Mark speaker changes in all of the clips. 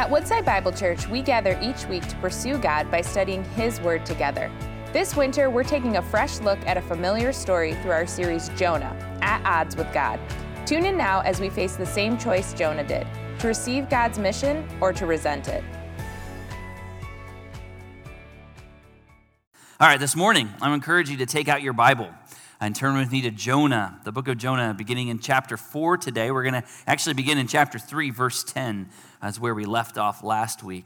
Speaker 1: At Woodside Bible Church, we gather each week to pursue God by studying His Word together. This winter, we're taking a fresh look at a familiar story through our series Jonah, At Odds with God. Tune in now as we face the same choice Jonah did to receive God's mission or to resent it.
Speaker 2: All right, this morning, I encourage you to take out your Bible and turn with me to Jonah, the book of Jonah, beginning in chapter 4 today. We're going to actually begin in chapter 3, verse 10, as where we left off last week.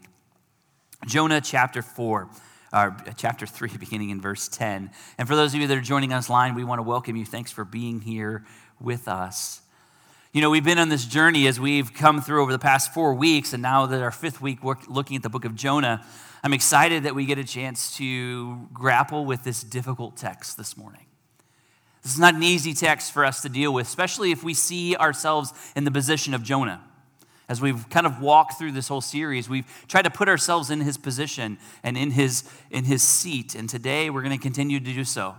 Speaker 2: Jonah chapter 4. Or chapter 3, beginning in verse 10. And for those of you that are joining us online, we want to welcome you. Thanks for being here with us. You know, we've been on this journey as we've come through over the past four weeks, and now that our fifth week we're looking at the book of Jonah, I'm excited that we get a chance to grapple with this difficult text this morning. This is not an easy text for us to deal with, especially if we see ourselves in the position of Jonah. As we've kind of walked through this whole series, we've tried to put ourselves in his position and in his, in his seat. And today we're going to continue to do so.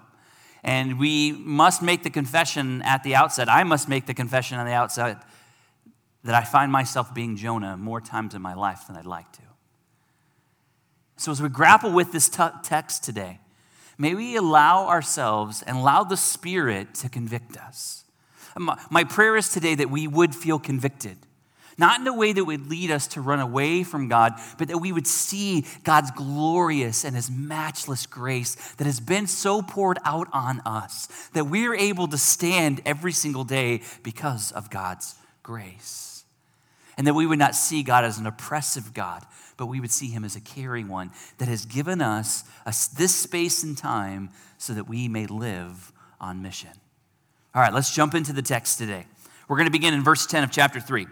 Speaker 2: And we must make the confession at the outset. I must make the confession on the outset that I find myself being Jonah more times in my life than I'd like to. So, as we grapple with this t- text today, may we allow ourselves and allow the Spirit to convict us. My prayer is today that we would feel convicted, not in a way that would lead us to run away from God, but that we would see God's glorious and His matchless grace that has been so poured out on us that we're able to stand every single day because of God's grace. And that we would not see God as an oppressive God, but we would see him as a caring one that has given us this space and time so that we may live on mission. All right, let's jump into the text today. We're going to begin in verse 10 of chapter 3.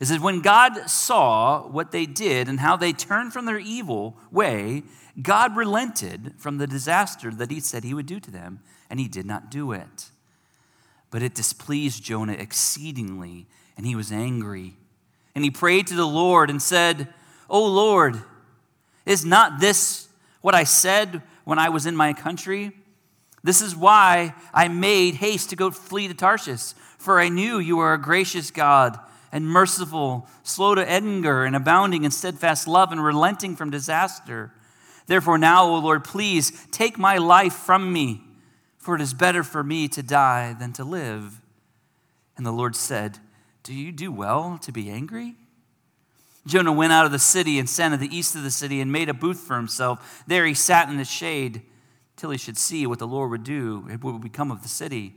Speaker 2: It says, When God saw what they did and how they turned from their evil way, God relented from the disaster that he said he would do to them, and he did not do it. But it displeased Jonah exceedingly, and he was angry. And he prayed to the Lord and said, O Lord, is not this what I said when I was in my country? This is why I made haste to go flee to Tarshish, for I knew you are a gracious God and merciful, slow to anger, and abounding in steadfast love, and relenting from disaster. Therefore, now, O Lord, please take my life from me, for it is better for me to die than to live. And the Lord said, do you do well to be angry? Jonah went out of the city and sat at the east of the city and made a booth for himself. There he sat in the shade till he should see what the Lord would do, what would become of the city.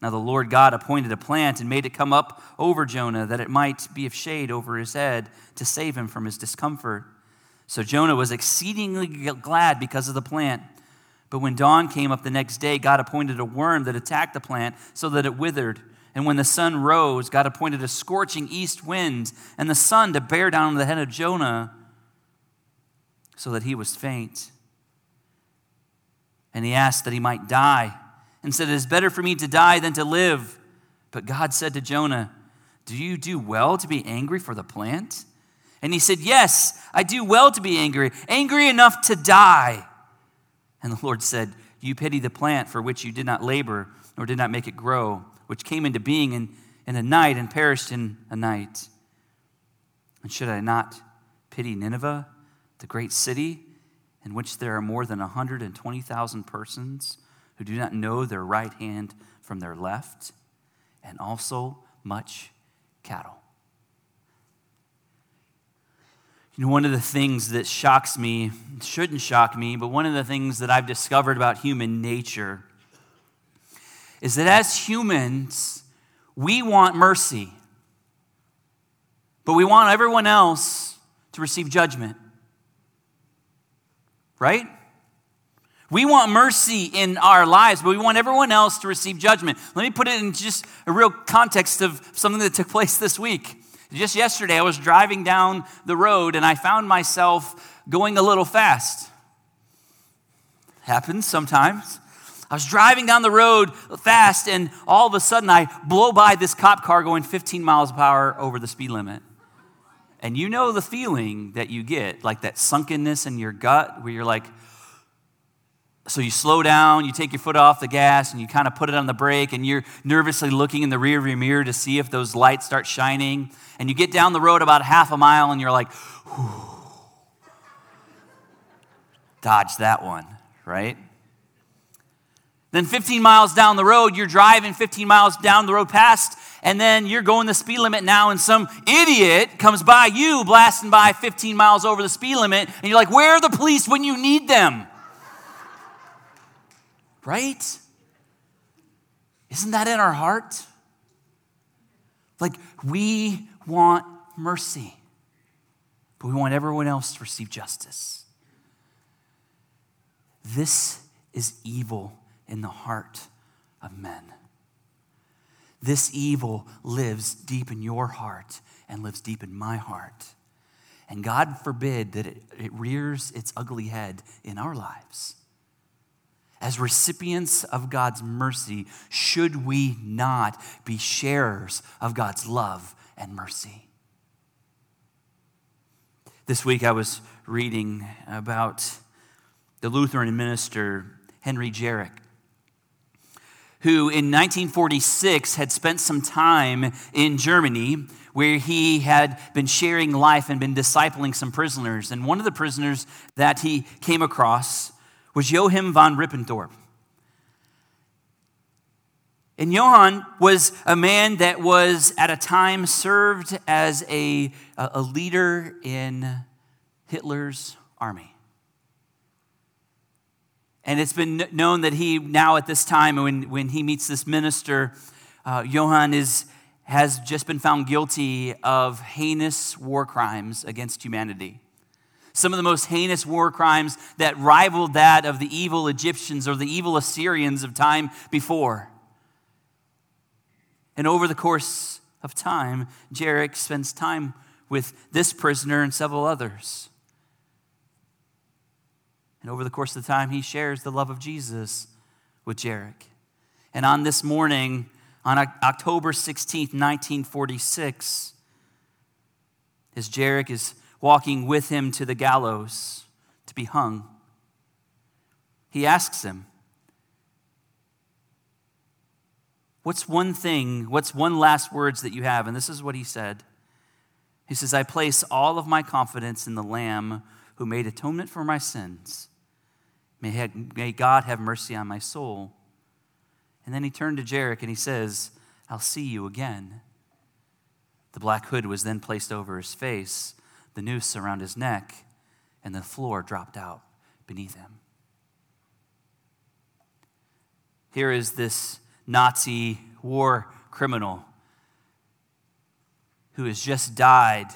Speaker 2: Now the Lord God appointed a plant and made it come up over Jonah that it might be of shade over his head to save him from his discomfort. So Jonah was exceedingly glad because of the plant. But when dawn came up the next day, God appointed a worm that attacked the plant so that it withered. And when the sun rose, God appointed a scorching east wind and the sun to bear down on the head of Jonah so that he was faint. And he asked that he might die and said, It is better for me to die than to live. But God said to Jonah, Do you do well to be angry for the plant? And he said, Yes, I do well to be angry, angry enough to die. And the Lord said, You pity the plant for which you did not labor, nor did not make it grow which came into being in, in a night and perished in a night. And should I not pity Nineveh, the great city, in which there are more than 120,000 persons who do not know their right hand from their left, and also much cattle? You know, one of the things that shocks me, shouldn't shock me, but one of the things that I've discovered about human nature is that as humans, we want mercy, but we want everyone else to receive judgment. Right? We want mercy in our lives, but we want everyone else to receive judgment. Let me put it in just a real context of something that took place this week. Just yesterday, I was driving down the road and I found myself going a little fast. Happens sometimes. I was driving down the road fast, and all of a sudden I blow by this cop car going 15 miles per hour over the speed limit. And you know the feeling that you get, like that sunkenness in your gut, where you're like, So you slow down, you take your foot off the gas, and you kind of put it on the brake, and you're nervously looking in the rearview mirror to see if those lights start shining. And you get down the road about half a mile, and you're like, Whew. dodge that one, right? Then 15 miles down the road, you're driving 15 miles down the road past, and then you're going the speed limit now, and some idiot comes by you blasting by 15 miles over the speed limit, and you're like, Where are the police when you need them? right? Isn't that in our heart? Like, we want mercy, but we want everyone else to receive justice. This is evil in the heart of men. This evil lives deep in your heart and lives deep in my heart. And God forbid that it, it rears its ugly head in our lives. As recipients of God's mercy, should we not be sharers of God's love and mercy? This week I was reading about the Lutheran minister Henry Gerecke, who in 1946 had spent some time in Germany where he had been sharing life and been discipling some prisoners. And one of the prisoners that he came across was Joachim von Ribbentrop. And Johann was a man that was at a time served as a, a leader in Hitler's army. And it's been known that he, now at this time, when, when he meets this minister, uh, Johann is, has just been found guilty of heinous war crimes against humanity some of the most heinous war crimes that rivaled that of the evil Egyptians or the evil Assyrians of time before. And over the course of time, Gerecke spends time with this prisoner and several others. And over the course of the time, he shares the love of Jesus with Gerecke. And on this morning, on October 16th, 1946, as Gerecke is walking with him to the gallows to be hung. He asks him, What's one thing, what's one last words that you have? And this is what he said. He says, I place all of my confidence in the Lamb who made atonement for my sins. May, may God have mercy on my soul. And then he turned to Gerecke and he says, I'll see you again. The black hood was then placed over his face the noose around his neck, and the floor dropped out beneath him. Here is this Nazi war criminal who has just died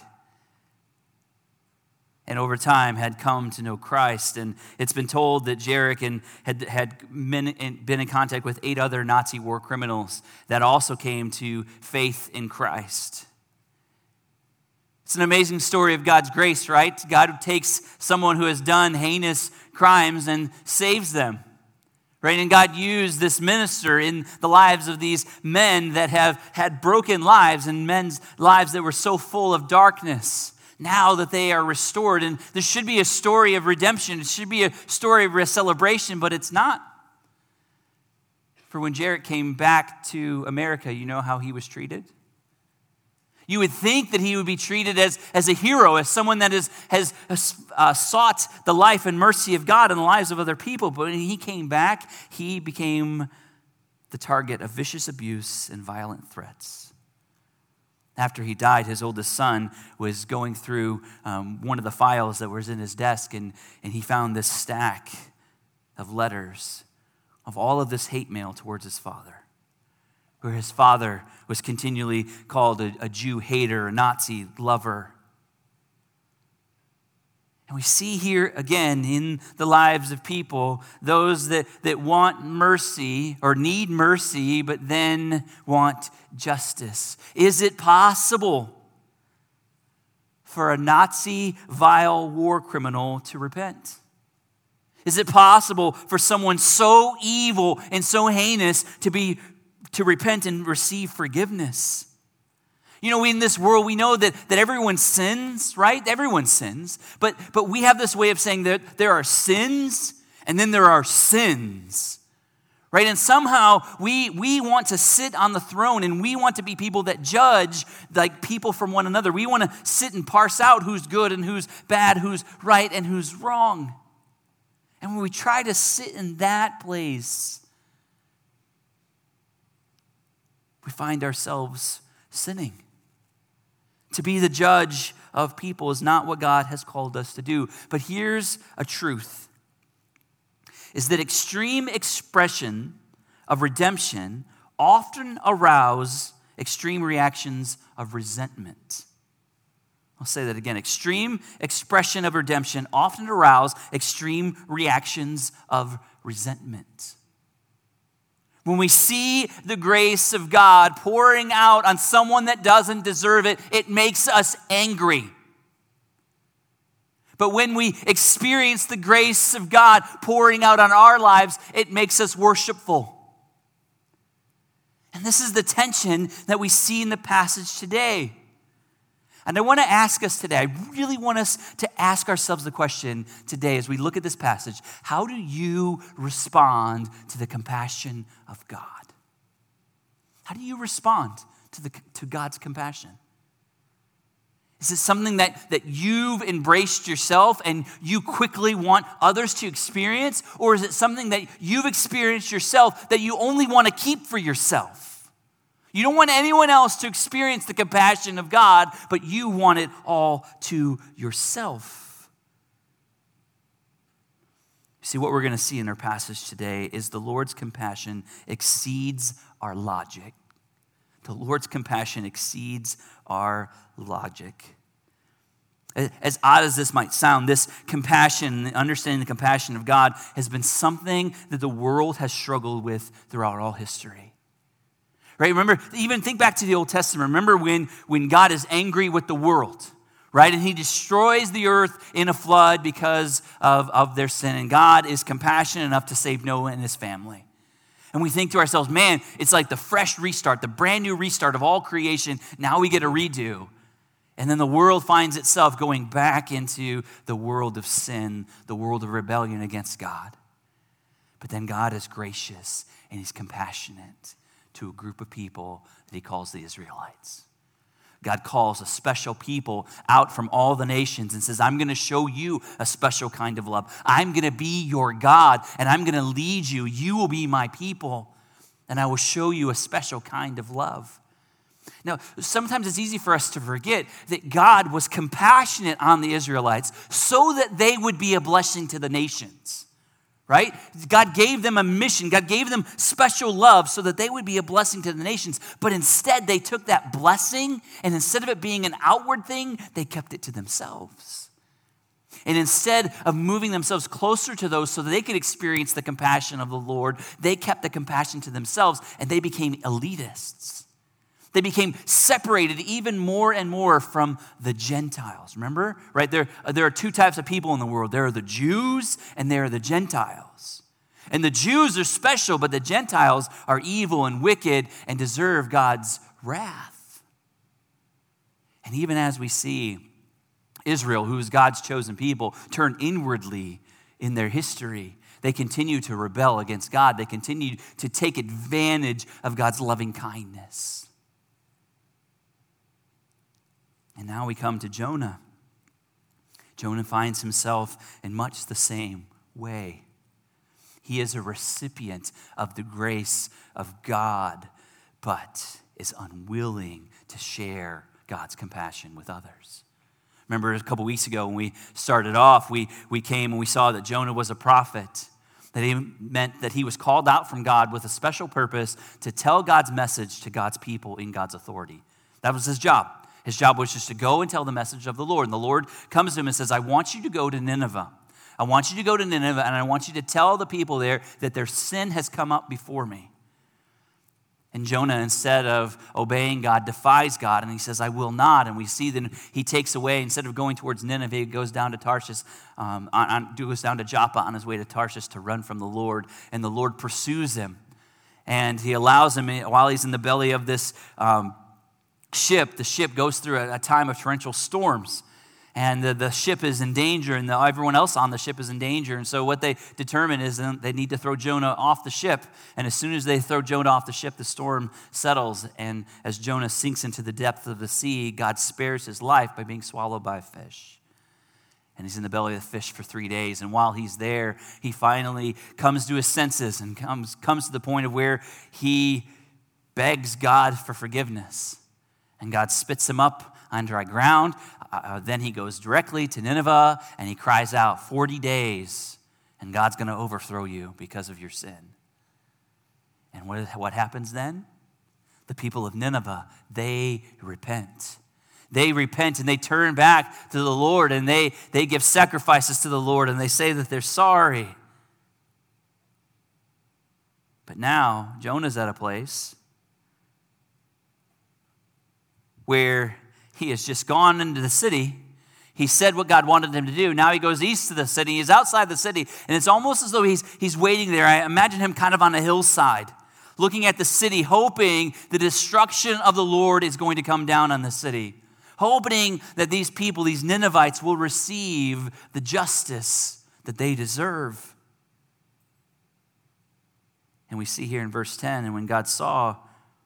Speaker 2: and over time had come to know Christ. And it's been told that Gerecke had, had been in contact with eight other Nazi war criminals that also came to faith in Christ. It's an amazing story of God's grace, right? God takes someone who has done heinous crimes and saves them. Right? And God used this minister in the lives of these men that have had broken lives and men's lives that were so full of darkness. Now that they are restored, and this should be a story of redemption, it should be a story of celebration, but it's not. For when Gerecke came back to America, you know how he was treated? You would think that he would be treated as, as a hero, as someone that is, has uh, sought the life and mercy of God in the lives of other people. But when he came back, he became the target of vicious abuse and violent threats. After he died, his oldest son was going through um, one of the files that was in his desk, and, and he found this stack of letters of all of this hate mail towards his father where his father was continually called a, a Jew hater, a Nazi lover. And we see here again in the lives of people those that, that want mercy or need mercy, but then want justice. Is it possible for a Nazi vile war criminal to repent? Is it possible for someone so evil and so heinous to be to repent and receive forgiveness. You know, in this world, we know that, that everyone sins, right? Everyone sins. But, but we have this way of saying that there are sins And then there are sins right? And somehow we, we want to sit on the throne and we want to be people that judge like people from one another. We want to sit and parse out who's good and who's bad, who's right and who's wrong. And when we try to sit in that place, we find ourselves sinning. To be the judge of people is not what God has called us to do. But here's a truth is that extreme expression of redemption often arouse extreme reactions of resentment. I'll say that again. Extreme expression of redemption often arouse extreme reactions of resentment. When we see the grace of God pouring out on someone that doesn't deserve it, it makes us angry. But when we experience the grace of God pouring out on our lives, it makes us worshipful. And this is the tension that we see in the passage today. And I want to ask us today, I really want us to ask ourselves the question today as we look at this passage how do you respond to the compassion of God? How do you respond to, the, to God's compassion? Is it something that, that you've embraced yourself and you quickly want others to experience? Or is it something that you've experienced yourself that you only want to keep for yourself? You don't want anyone else to experience the compassion of God, but you want it all to yourself. See, what we're going to see in our passage today is the Lord's compassion exceeds our logic. The Lord's compassion exceeds our logic. As odd as this might sound, this compassion, understanding the compassion of God, has been something that the world has struggled with throughout all history. Right? Remember, even think back to the Old Testament. Remember when, when God is angry with the world, right? And he destroys the earth in a flood because of, of their sin. And God is compassionate enough to save Noah and his family. And we think to ourselves, man, it's like the fresh restart, the brand new restart of all creation. Now we get a redo. And then the world finds itself going back into the world of sin, the world of rebellion against God. But then God is gracious and He's compassionate to a group of people that He calls the Israelites. God calls a special people out from all the nations and says, I'm going to show you a special kind of love. I'm going to be your God and I'm going to lead you. You will be my people and I will show you a special kind of love. Now, sometimes it's easy for us to forget that God was compassionate on the Israelites so that they would be a blessing to the nations right? God gave them a mission. God gave them special love so that they would be a blessing to the nations. But instead, they took that blessing and instead of it being an outward thing, they kept it to themselves. And instead of moving themselves closer to those so that they could experience the compassion of the Lord, they kept the compassion to themselves and they became elitists. They became separated even more and more from the Gentiles. Remember? Right? There, there are two types of people in the world there are the Jews and there are the Gentiles. And the Jews are special, but the Gentiles are evil and wicked and deserve God's wrath. And even as we see Israel, who is God's chosen people, turn inwardly in their history, they continue to rebel against God. They continue to take advantage of God's loving kindness. And now we come to Jonah. Jonah finds himself in much the same way. He is a recipient of the grace of God, but is unwilling to share God's compassion with others. Remember a couple weeks ago when we started off, we, we came and we saw that Jonah was a prophet. That he meant that he was called out from God with a special purpose to tell God's message to God's people in God's authority. That was his job. His job was just to go and tell the message of the Lord. And the Lord comes to him and says, I want you to go to Nineveh. I want you to go to Nineveh and I want you to tell the people there that their sin has come up before me. And Jonah, instead of obeying God, defies God and he says, I will not. And we see that he takes away, instead of going towards Nineveh, he goes down to Tarshish, um, on, on, goes down to Joppa on his way to Tarshish to run from the Lord. And the Lord pursues him. And he allows him, while he's in the belly of this um, ship, the ship goes through a, a time of torrential storms. and the, the ship is in danger, and the, everyone else on the ship is in danger. And so, what they determine is they need to throw Jonah off the ship. And as soon as they throw Jonah off the ship, the storm settles. And as Jonah sinks into the depth of the sea, God spares his life by being swallowed by a fish. And he's in the belly of the fish for three days. And while he's there, he finally comes to his senses and comes, comes to the point of where he begs God for forgiveness. And God spits him up on dry ground. Uh, uh, then he goes directly to Nineveh and he cries out, 40 days, and God's going to overthrow you because of your sin. And what, what happens then? The people of Nineveh, they repent. They repent and they turn back to the Lord and they, they give sacrifices to the Lord and they say that they're sorry. But now Jonah's at a place where he has just gone into the city. He said what God wanted him to do. Now he goes east to the city. He's outside the city, and it's almost as though he's, he's waiting there. I imagine him kind of on a hillside, looking at the city, hoping the destruction of the Lord is going to come down on the city, hoping that these people, these Ninevites, will receive the justice that they deserve. And we see here in verse 10 and when God saw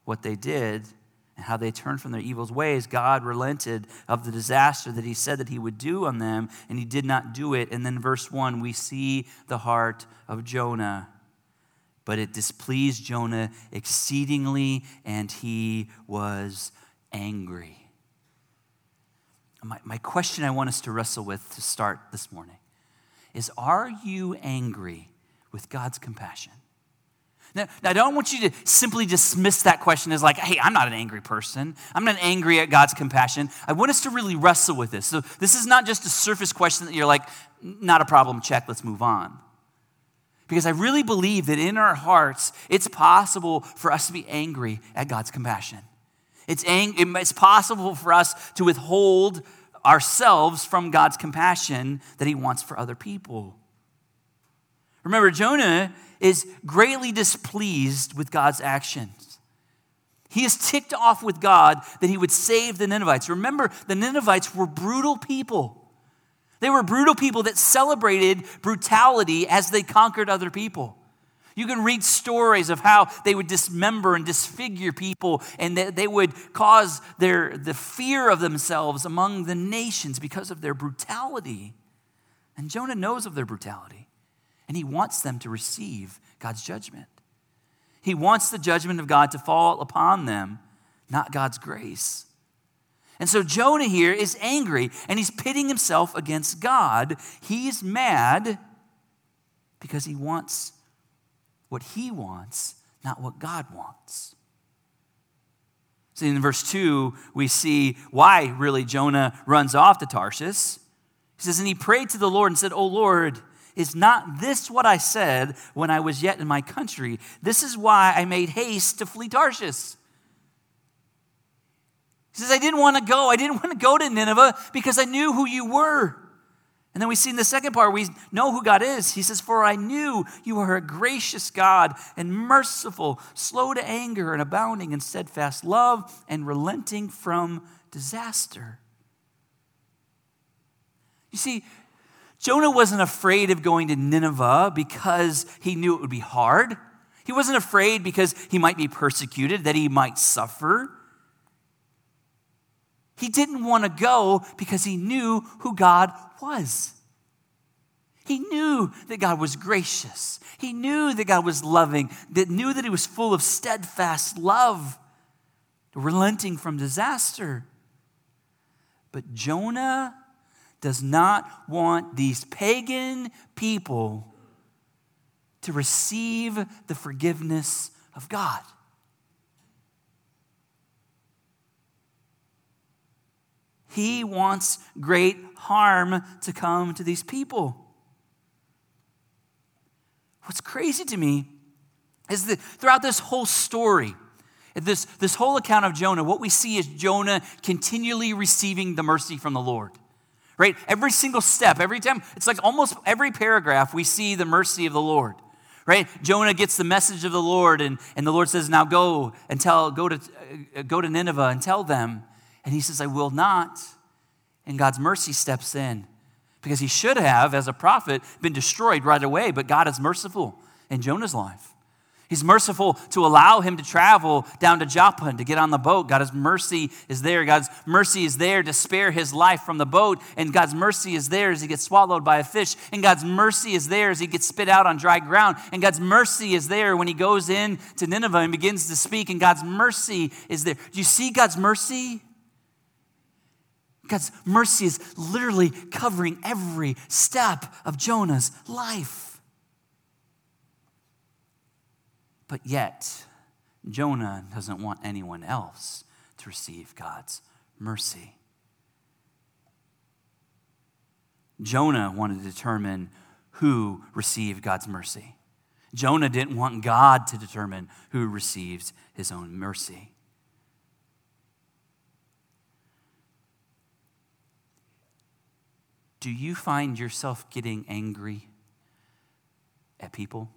Speaker 2: what they did, and how they turned from their evil ways, God relented of the disaster that he said that he would do on them, and he did not do it. And then, verse 1, we see the heart of Jonah. But it displeased Jonah exceedingly, and he was angry. My, my question I want us to wrestle with to start this morning is Are you angry with God's compassion? Now, I don't want you to simply dismiss that question as like, hey, I'm not an angry person. I'm not angry at God's compassion. I want us to really wrestle with this. So this is not just a surface question that you're like, not a problem, check, let's move on. Because I really believe that in our hearts, it's possible for us to be angry at God's compassion. It's, ang- it's possible for us to withhold ourselves from God's compassion that He wants for other people. Remember, Jonah is greatly displeased with God's actions. He is ticked off with God that he would save the Ninevites. Remember, the Ninevites were brutal people. They were brutal people that celebrated brutality as they conquered other people. You can read stories of how they would dismember and disfigure people, and that they would cause their, the fear of themselves among the nations because of their brutality. And Jonah knows of their brutality and he wants them to receive God's judgment. He wants the judgment of God to fall upon them, not God's grace. And so Jonah here is angry and he's pitting himself against God. He's mad because he wants what he wants, not what God wants. See, in verse 2, we see why really Jonah runs off to Tarshish. He says, And he prayed to the Lord and said, Oh Lord, is not this what I said when I was yet in my country? This is why I made haste to flee Tarshish. He says, I didn't want to go. I didn't want to go to Nineveh because I knew who you were. And then we see in the second part, we know who God is. He says, For I knew you are a gracious God and merciful, slow to anger, and abounding in steadfast love, and relenting from disaster. You see, Jonah wasn't afraid of going to Nineveh because he knew it would be hard. He wasn't afraid because he might be persecuted, that he might suffer. He didn't want to go because he knew who God was. He knew that God was gracious. He knew that God was loving, that knew that he was full of steadfast love, relenting from disaster. But Jonah does not want these pagan people to receive the forgiveness of God. He wants great harm to come to these people. What's crazy to me is that throughout this whole story, this, this whole account of Jonah, what we see is Jonah continually receiving the mercy from the Lord right? Every single step, every time, it's like almost every paragraph, we see the mercy of the Lord, right? Jonah gets the message of the Lord, and, and the Lord says, Now go and tell, go to, uh, go to Nineveh and tell them. And he says, I will not. And God's mercy steps in because he should have, as a prophet, been destroyed right away, but God is merciful in Jonah's life. He's merciful to allow him to travel down to Joppa and to get on the boat. God's mercy is there. God's mercy is there to spare his life from the boat. And God's mercy is there as he gets swallowed by a fish. And God's mercy is there as he gets spit out on dry ground. And God's mercy is there when he goes in to Nineveh and begins to speak. And God's mercy is there. Do you see God's mercy? God's mercy is literally covering every step of Jonah's life. But yet, Jonah doesn't want anyone else to receive God's mercy. Jonah wanted to determine who received God's mercy. Jonah didn't want God to determine who receives his own mercy. Do you find yourself getting angry at people?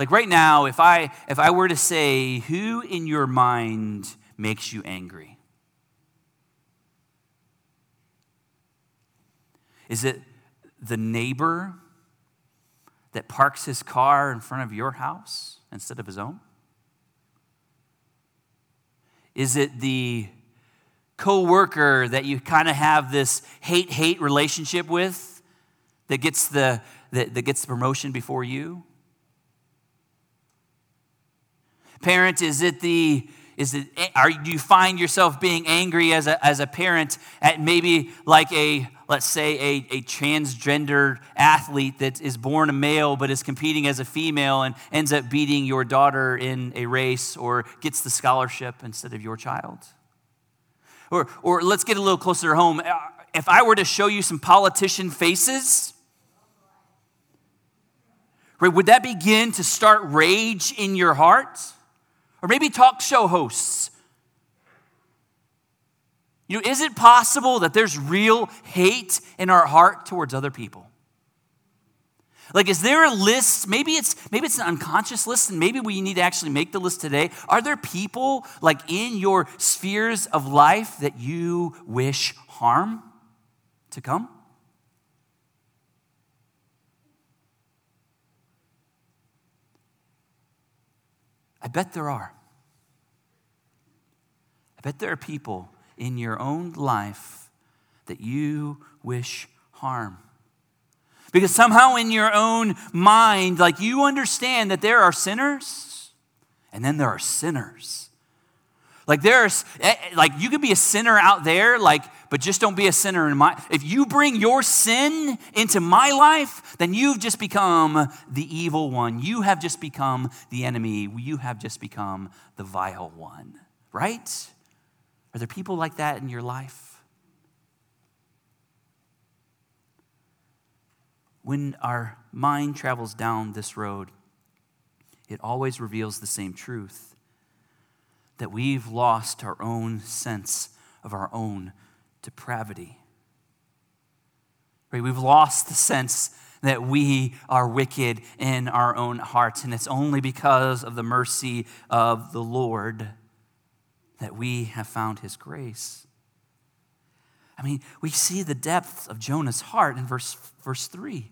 Speaker 2: Like right now, if I if I were to say, who in your mind makes you angry? Is it the neighbor that parks his car in front of your house instead of his own? Is it the coworker that you kind of have this hate-hate relationship with that gets the that, that gets the promotion before you? Parent, is it the is it are do you find yourself being angry as a, as a parent at maybe like a let's say a, a transgender athlete that is born a male but is competing as a female and ends up beating your daughter in a race or gets the scholarship instead of your child? Or or let's get a little closer home. If i were to show you some politician faces right would that begin to start rage in your heart or maybe talk show hosts. You know, is it possible that there's real hate in our heart towards other people? Like, is there a list? Maybe it's maybe it's an unconscious list, and maybe we need to actually make the list today. Are there people like in your spheres of life that you wish harm to come? I bet there are. I bet there are people in your own life that you wish harm. Because somehow in your own mind, like you understand that there are sinners and then there are sinners. Like there's eh, eh, like you could be a sinner out there, like, but just don't be a sinner in my if you bring your sin into my life, then you've just become the evil one. You have just become the enemy. You have just become the vile one, right? Are there people like that in your life? When our mind travels down this road, it always reveals the same truth that we've lost our own sense of our own depravity. Right? We've lost the sense that we are wicked in our own hearts, and it's only because of the mercy of the Lord that we have found his grace. I mean, we see the depth of Jonah's heart in verse, verse 3.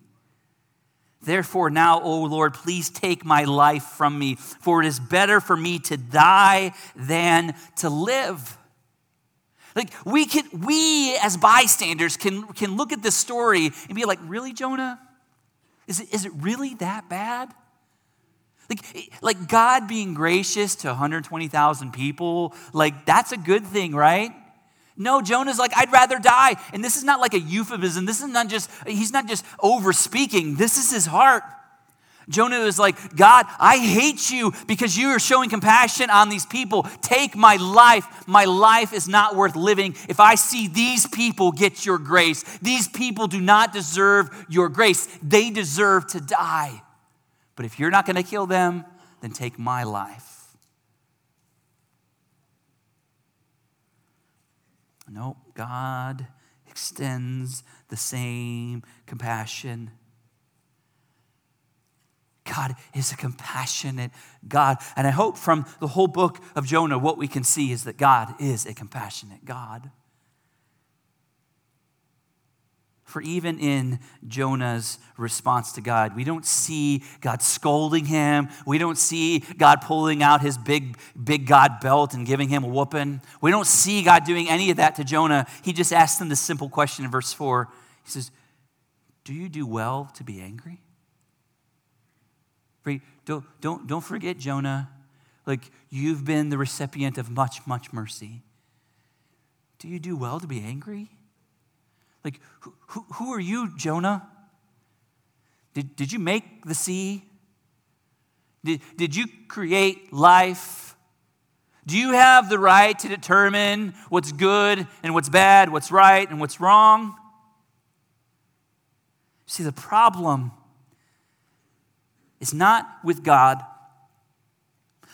Speaker 2: Therefore, now, O Lord, please take my life from me, for it is better for me to die than to live. Like we can, we as bystanders can, can look at this story and be like, really, Jonah? Is it, is it really that bad? Like, eh, like God being gracious to 120,000 people, like that's a good thing, right? No, Jonah's like, I'd rather die. And this is not like a euphemism. This is not just, he's not just over speaking. This is his heart. Jonah is like, God, I hate you because you are showing compassion on these people. Take my life. My life is not worth living if I see these people get your grace. These people do not deserve your grace, they deserve to die. But if you're not going to kill them, then take my life. No, God extends the same compassion. God is a compassionate God. And I hope from the whole book of Jonah, what we can see is that God is a compassionate God. For even in Jonah's response to God, we don't see God scolding him. We don't see God pulling out his big, big God belt and giving him a whooping. We don't see God doing any of that to Jonah. He just asks him the simple question in verse 4. He says, Do you do well to be angry? Don't, don't, don't forget, Jonah, like you've been the recipient of much, much mercy. Do you do well to be angry? Like, who, who, are you, Jonah? Did, did you make the sea? Did, did you create life? Do you have the right to determine what's good and what's bad, what's right and what's wrong? See, the problem is not with God.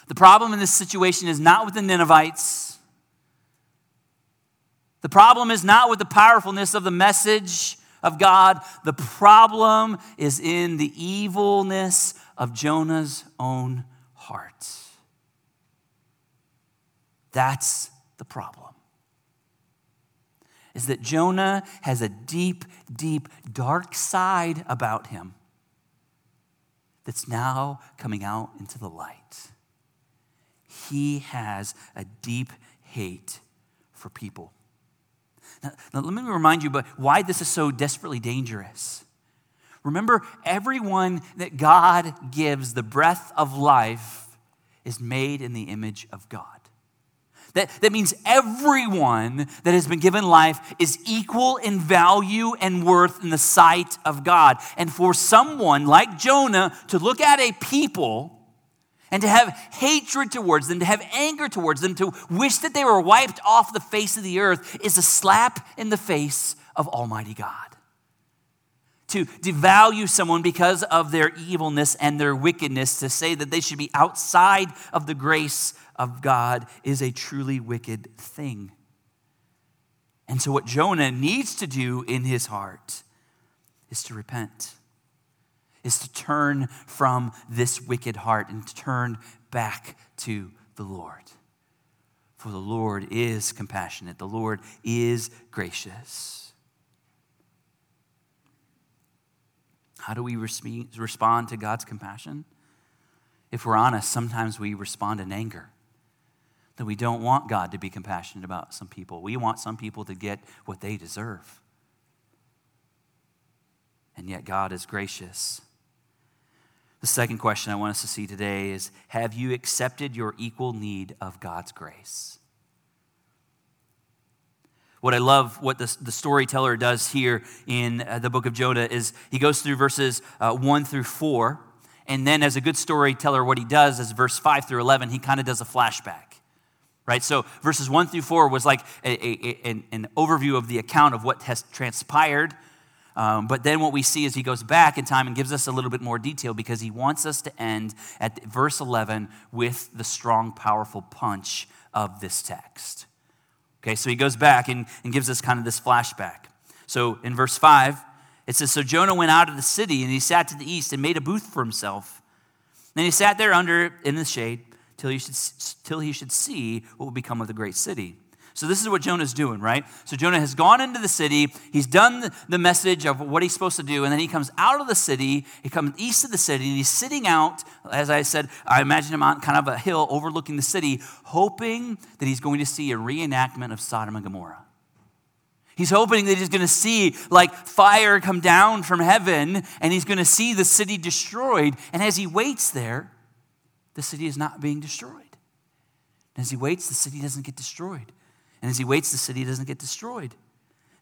Speaker 2: The problem in this situation is not with the Ninevites. The problem is not with the powerfulness of the message of God, the problem is in the evilness of Jonah's own heart. That's the problem. Is that Jonah has a deep, deep, dark side about him that's now coming out into the light. He has a deep hate for people. Now, now, let me remind you but why this is so desperately dangerous. Remember, everyone that God gives the breath of life is made in the image of God. That, that means everyone that has been given life is equal in value and worth in the sight of God. And for someone like Jonah to look at a people and to have hatred towards them, to have anger towards them, to wish that they were wiped off the face of the earth is a slap in the face of Almighty God. To devalue someone because of their evilness and their wickedness, to say that they should be outside of the grace of God, is a truly wicked thing. And so, what Jonah needs to do in his heart is to repent is to turn from this wicked heart and turn back to the Lord. For the Lord is compassionate, the Lord is gracious. How do we respond to God's compassion? If we're honest, sometimes we respond in anger. That we don't want God to be compassionate about some people. We want some people to get what they deserve. And yet, God is gracious the second question I want us to see today is Have you accepted your equal need of God's grace? What I love, what the, the storyteller does here in uh, the book of Jonah is he goes through verses uh, 1 through 4. And then, as a good storyteller, what he does is verse 5 through 11, he kind of does a flashback. Right? So, verses 1 through 4 was like a, a, a, an, an overview of the account of what has transpired um, but then what we see is he goes back in time and gives us a little bit more detail because he wants us to end at verse 11 with the strong, powerful punch of this text. Okay, so he goes back and, and gives us kind of this flashback. So in verse 5, it says So Jonah went out of the city and he sat to the east and made a booth for himself. Then he sat there under in the shade till he should, till he should see what would become of the great city. So, this is what Jonah's doing, right? So, Jonah has gone into the city. He's done the message of what he's supposed to do. And then he comes out of the city. He comes east of the city. And he's sitting out, as I said, I imagine him on kind of a hill overlooking the city, hoping that he's going to see a reenactment of Sodom and Gomorrah. He's hoping that he's going to see like fire come down from heaven and he's going to see the city destroyed. And as he waits there, the city is not being destroyed. And as he waits, the city doesn't get destroyed. And as he waits, the city doesn't get destroyed.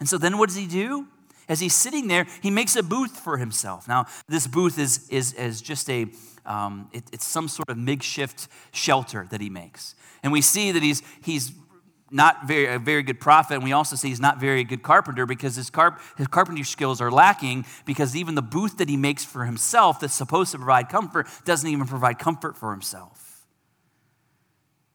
Speaker 2: And so then what does he do? As he's sitting there, he makes a booth for himself. Now, this booth is, is, is just a, um, it, it's some sort of makeshift shelter that he makes. And we see that he's, he's not very, a very good prophet, and we also see he's not very good carpenter because his, carp, his carpentry skills are lacking because even the booth that he makes for himself that's supposed to provide comfort doesn't even provide comfort for himself.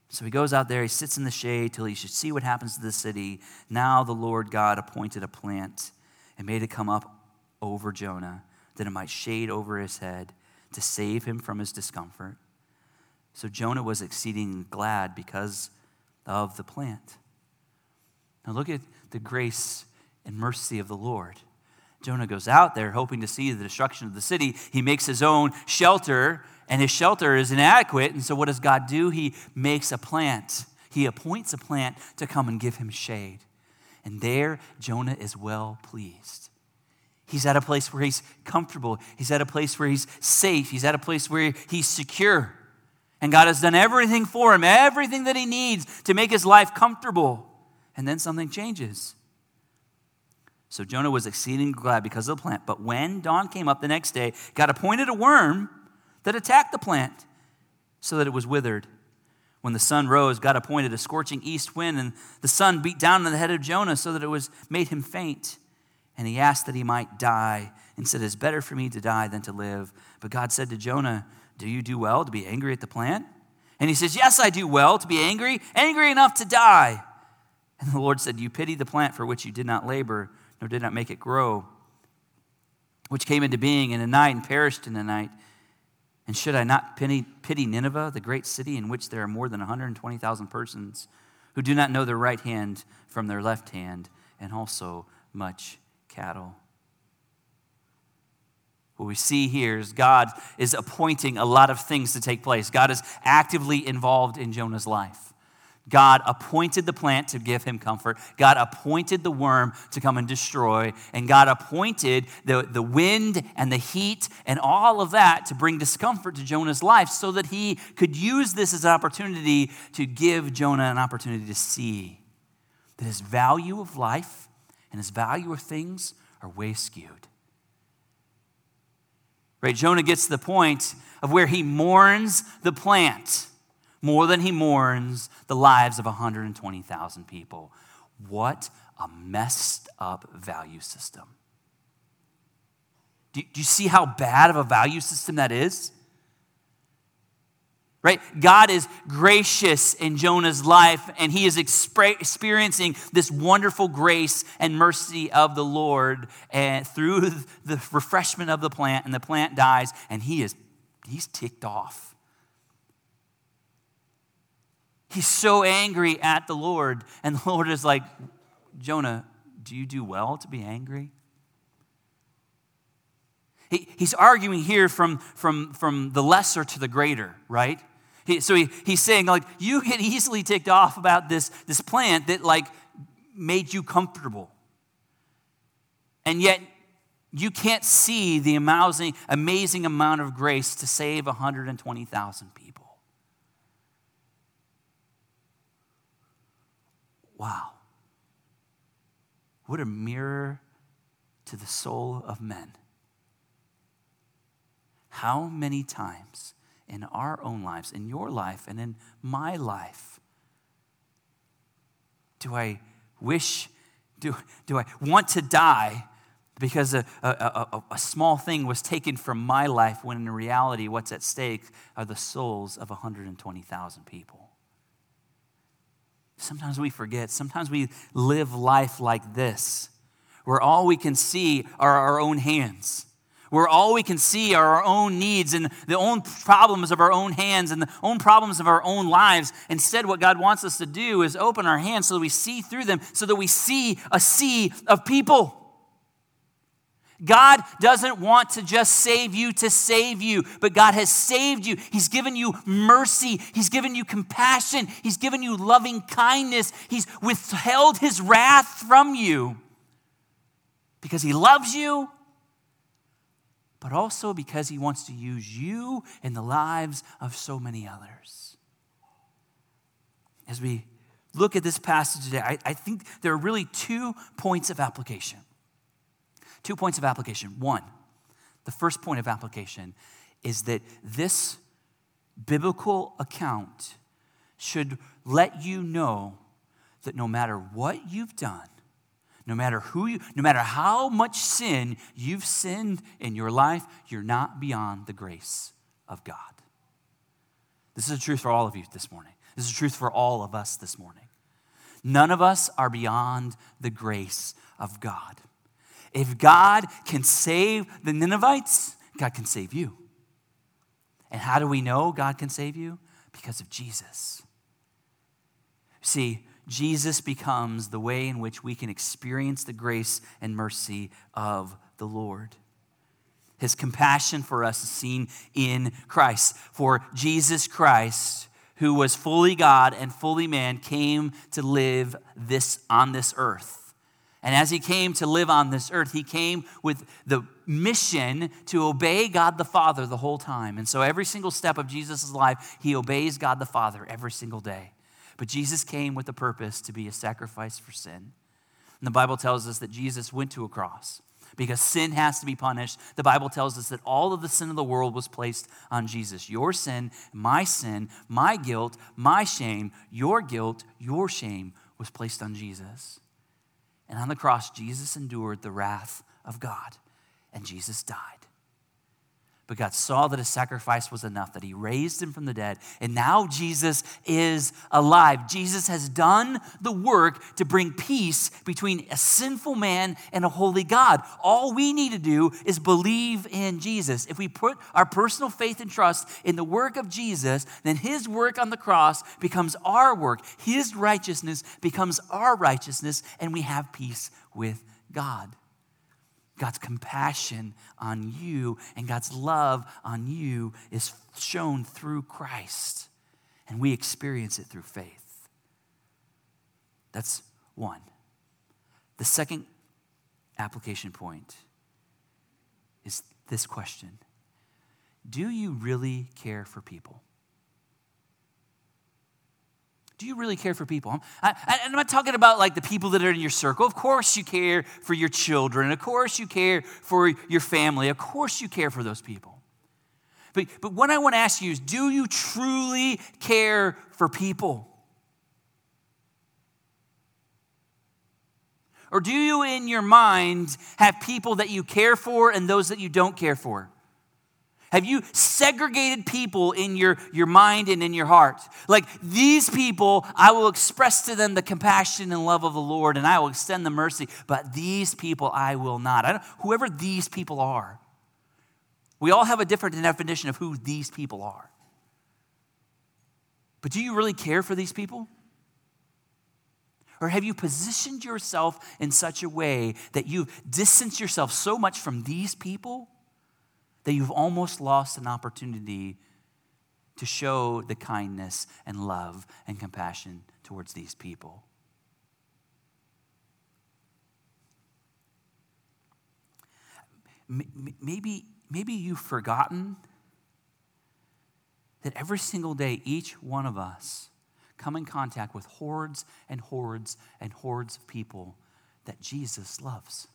Speaker 2: So he goes out there, he sits in the shade till he should see what happens to the city. Now the Lord God appointed a plant and made it come up over Jonah, that it might shade over his head to save him from his discomfort. So Jonah was exceeding glad because of the plant. Now look at the grace and mercy of the Lord. Jonah goes out there hoping to see the destruction of the city. He makes his own shelter, and his shelter is inadequate. And so, what does God do? He makes a plant, he appoints a plant to come and give him shade. And there, Jonah is well pleased. He's at a place where he's comfortable. He's at a place where he's safe. He's at a place where he's secure. And God has done everything for him, everything that he needs to make his life comfortable. And then something changes. So Jonah was exceeding glad because of the plant. But when dawn came up the next day, God appointed a worm that attacked the plant so that it was withered. When the sun rose, God appointed a scorching east wind, and the sun beat down on the head of Jonah so that it was made him faint. And he asked that he might die, and said, It's better for me to die than to live. But God said to Jonah, Do you do well to be angry at the plant? And he says, Yes, I do well to be angry, angry enough to die. And the Lord said, You pity the plant for which you did not labor nor did not make it grow, which came into being in a night and perished in a night. And should I not pity, pity Nineveh, the great city in which there are more than 120,000 persons who do not know their right hand from their left hand, and also much cattle? What we see here is God is appointing a lot of things to take place. God is actively involved in Jonah's life. God appointed the plant to give him comfort. God appointed the worm to come and destroy. And God appointed the, the wind and the heat and all of that to bring discomfort to Jonah's life so that he could use this as an opportunity to give Jonah an opportunity to see that his value of life and his value of things are way skewed. Right? Jonah gets to the point of where he mourns the plant more than he mourns the lives of 120,000 people. What a messed up value system. Do, you see how bad of a value system that is? Right? God is gracious in Jonah's life, and he is experiencing this wonderful grace and mercy of the Lord and through the refreshment of the plant, and the plant dies, and he is he's ticked off. He's so angry at the Lord. And the Lord is like, Jonah, do you do well to be angry? He, he's arguing here from, from, from the lesser to the greater, right? He, so he, he's saying, like, you get easily ticked off about this, this plant that, like, made you comfortable. And yet, you can't see the amazing, amazing amount of grace to save 120,000 people. Wow. What a mirror to the soul of men. How many times in our own lives, in your life, and in my life, do I wish, do, do I want to die because a, a, a, a, small thing was taken from my life when in reality, what's at stake are the souls of 120,000 people? Sometimes we forget. Sometimes we live life like this, where all we can see are our own hands, where all we can see are our own needs and the own problems of our own hands and the own problems of our own lives. Instead, what God wants us to do is open our hands so that we see through them, so that we see a sea of people. God doesn't want to just save you to save you, but God has saved you. He's given you mercy. He's given you compassion. He's given you loving kindness. He's withheld his wrath from you because he loves you, but also because he wants to use you in the lives of so many others. As we look at this passage today, I, I think there are really two points of application. Two points of application. One, the first point of application is that this biblical account should let you know that no matter what you've done, no matter who you, no matter how much sin you've sinned in your life, you're not beyond the grace of God. This is the truth for all of you this morning. This is the truth for all of us this morning. None of us are beyond the grace of God. If God can save the Ninevites, God can save you. And how do we know God can save you? Because of Jesus. See, Jesus becomes the way in which we can experience the grace and mercy of the Lord. His compassion for us is seen in Christ. For Jesus Christ, who was fully God and fully man, came to live this on this earth. And as he came to live on this earth, he came with the mission to obey God the Father the whole time. And so every single step of Jesus' life, he obeys God the Father every single day. But Jesus came with a purpose to be a sacrifice for sin. And the Bible tells us that Jesus went to a cross because sin has to be punished. The Bible tells us that all of the sin of the world was placed on Jesus. Your sin, my sin, my guilt, my shame, your guilt, your shame was placed on Jesus. And on the cross, Jesus endured the wrath of God, and Jesus died. But God saw that a sacrifice was enough, that He raised him from the dead. And now Jesus is alive. Jesus has done the work to bring peace between a sinful man and a holy God. All we need to do is believe in Jesus. If we put our personal faith and trust in the work of Jesus, then His work on the cross becomes our work. His righteousness becomes our righteousness, and we have peace with God. God's compassion on you and God's love on you is shown through Christ. And we experience it through faith. That's one. The second application point is this question Do you really care for people? Do you really care for people? I, am not talking about like the people that are in your circle. Of course, you care for your children. Of course, you care for your family. Of course, you care for those people. But, but what I want to ask you is do you truly care for people? Or do you, in your mind, have people that you care for and those that you don't care for? Have you segregated people in your, your mind and in your heart? Like these people, I will express to them the compassion and love of the Lord, and I will extend the mercy, but these people I will not. I whoever these people are, we all have a different definition of who these people are. But do you really care for these people? Or have you positioned yourself in such a way that you've distanced yourself so much from these people? That you've almost lost an opportunity to show the kindness and love and compassion towards these people. Maybe, maybe you've forgotten that every single day, each one of us come in contact with hordes and hordes and hordes of people that Jesus loves.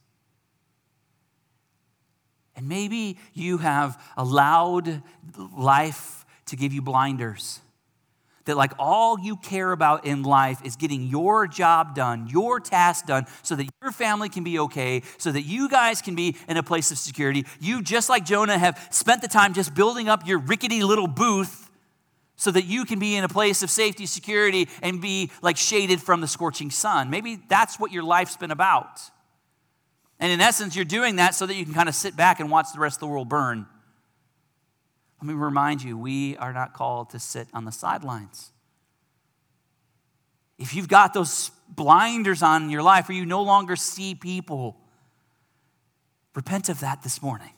Speaker 2: And maybe you have allowed life to give you blinders. That, like, all you care about in life is getting your job done, your task done, so that your family can be okay, so that you guys can be in a place of security. You, just like Jonah, have spent the time just building up your rickety little booth so that you can be in a place of safety, security, and be like shaded from the scorching sun. Maybe that's what your life's been about. And in essence, you're doing that so that you can kind of sit back and watch the rest of the world burn. Let me remind you, we are not called to sit on the sidelines. If you've got those blinders on in your life where you no longer see people, repent of that this morning.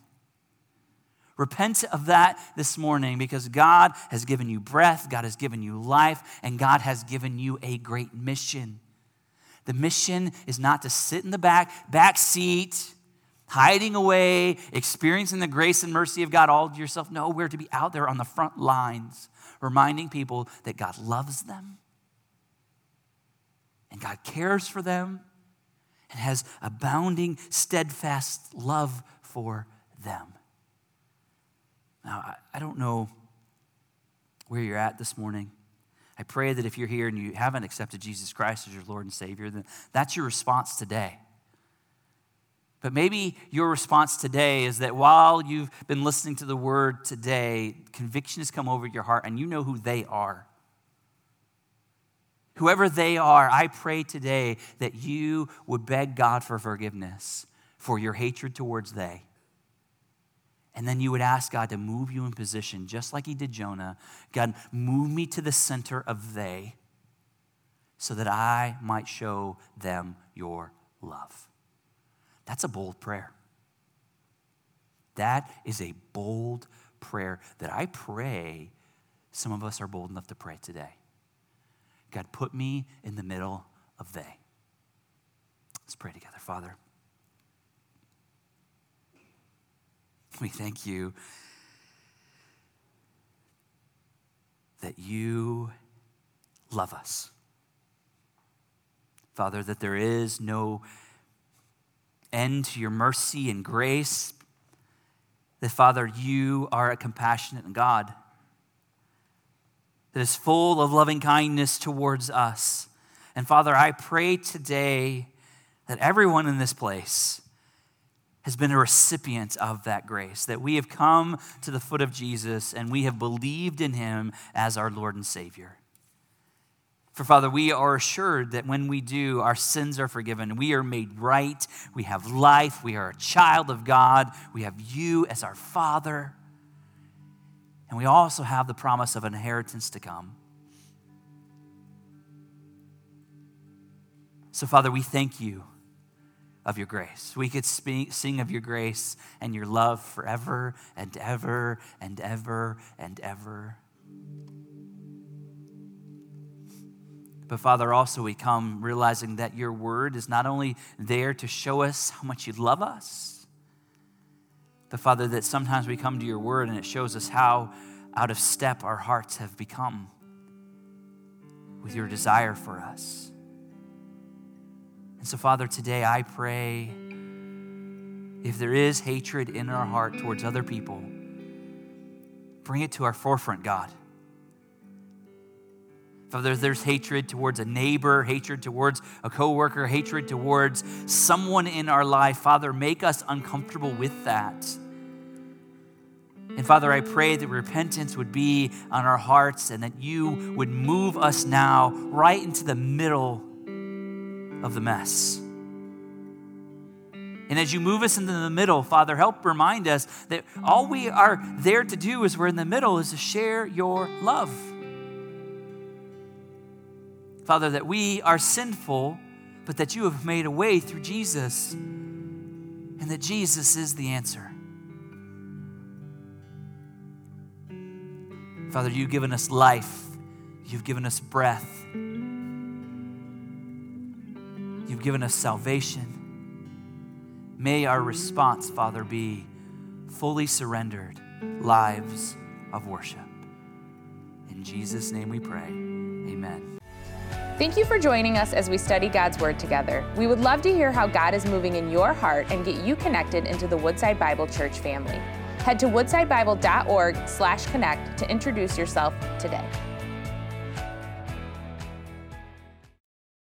Speaker 2: Repent of that this morning because God has given you breath, God has given you life, and God has given you a great mission. The mission is not to sit in the back, back seat, hiding away, experiencing the grace and mercy of God all to yourself. No, we're to be out there on the front lines, reminding people that God loves them and God cares for them and has abounding, steadfast love for them. Now, I don't know where you're at this morning. I pray that if you're here and you haven't accepted Jesus Christ as your Lord and Savior, then that's your response today. But maybe your response today is that while you've been listening to the word today, conviction has come over your heart and you know who they are. Whoever they are, I pray today that you would beg God for forgiveness for your hatred towards they. And then you would ask God to move you in position, just like He did Jonah. God, move me to the center of they so that I might show them your love. That's a bold prayer. That is a bold prayer that I pray some of us are bold enough to pray today. God, put me in the middle of they. Let's pray together, Father. We thank you that you love us. Father, that there is no end to your mercy and grace. That, Father, you are a compassionate God that is full of loving kindness towards us. And Father, I pray today that everyone in this place has been a recipient of that grace, that we have come to the foot of Jesus and we have believed in him as our Lord and Savior. For Father, we are assured that when we do, our sins are forgiven. We are made right. We have life. We are a child of God. We have you as our Father. And we also have the promise of inheritance to come. So, Father, we thank you of your grace. We could speak, sing of your grace and your love forever and ever and ever and ever. But Father, also we come realizing that your word is not only there to show us how much you love us, but Father, that sometimes we come to your word and it shows us how out of step our hearts have become with your desire for us. And so, Father, today I pray if there is hatred in our heart towards other people, bring it to our forefront, God. Father, there's hatred towards a neighbor, hatred towards a coworker, hatred towards someone in our life, Father, make us uncomfortable with that. And Father, I pray that repentance would be on our hearts and that you would move us now right into the middle of the mess. And as you move us into the middle, Father, help remind us that all we are there to do as we're in the middle is to share your love. Father, that we are sinful, but that you have made a way through Jesus, and that Jesus is the answer. Father, you've given us life, you've given us breath. You've given us salvation. May our response, Father, be fully surrendered lives of worship. In Jesus' name we pray. Amen.
Speaker 1: Thank you for joining us as we study God's Word together. We would love to hear how God is moving in your heart and get you connected into the Woodside Bible Church family. Head to woodsidebible.org/connect to introduce yourself today.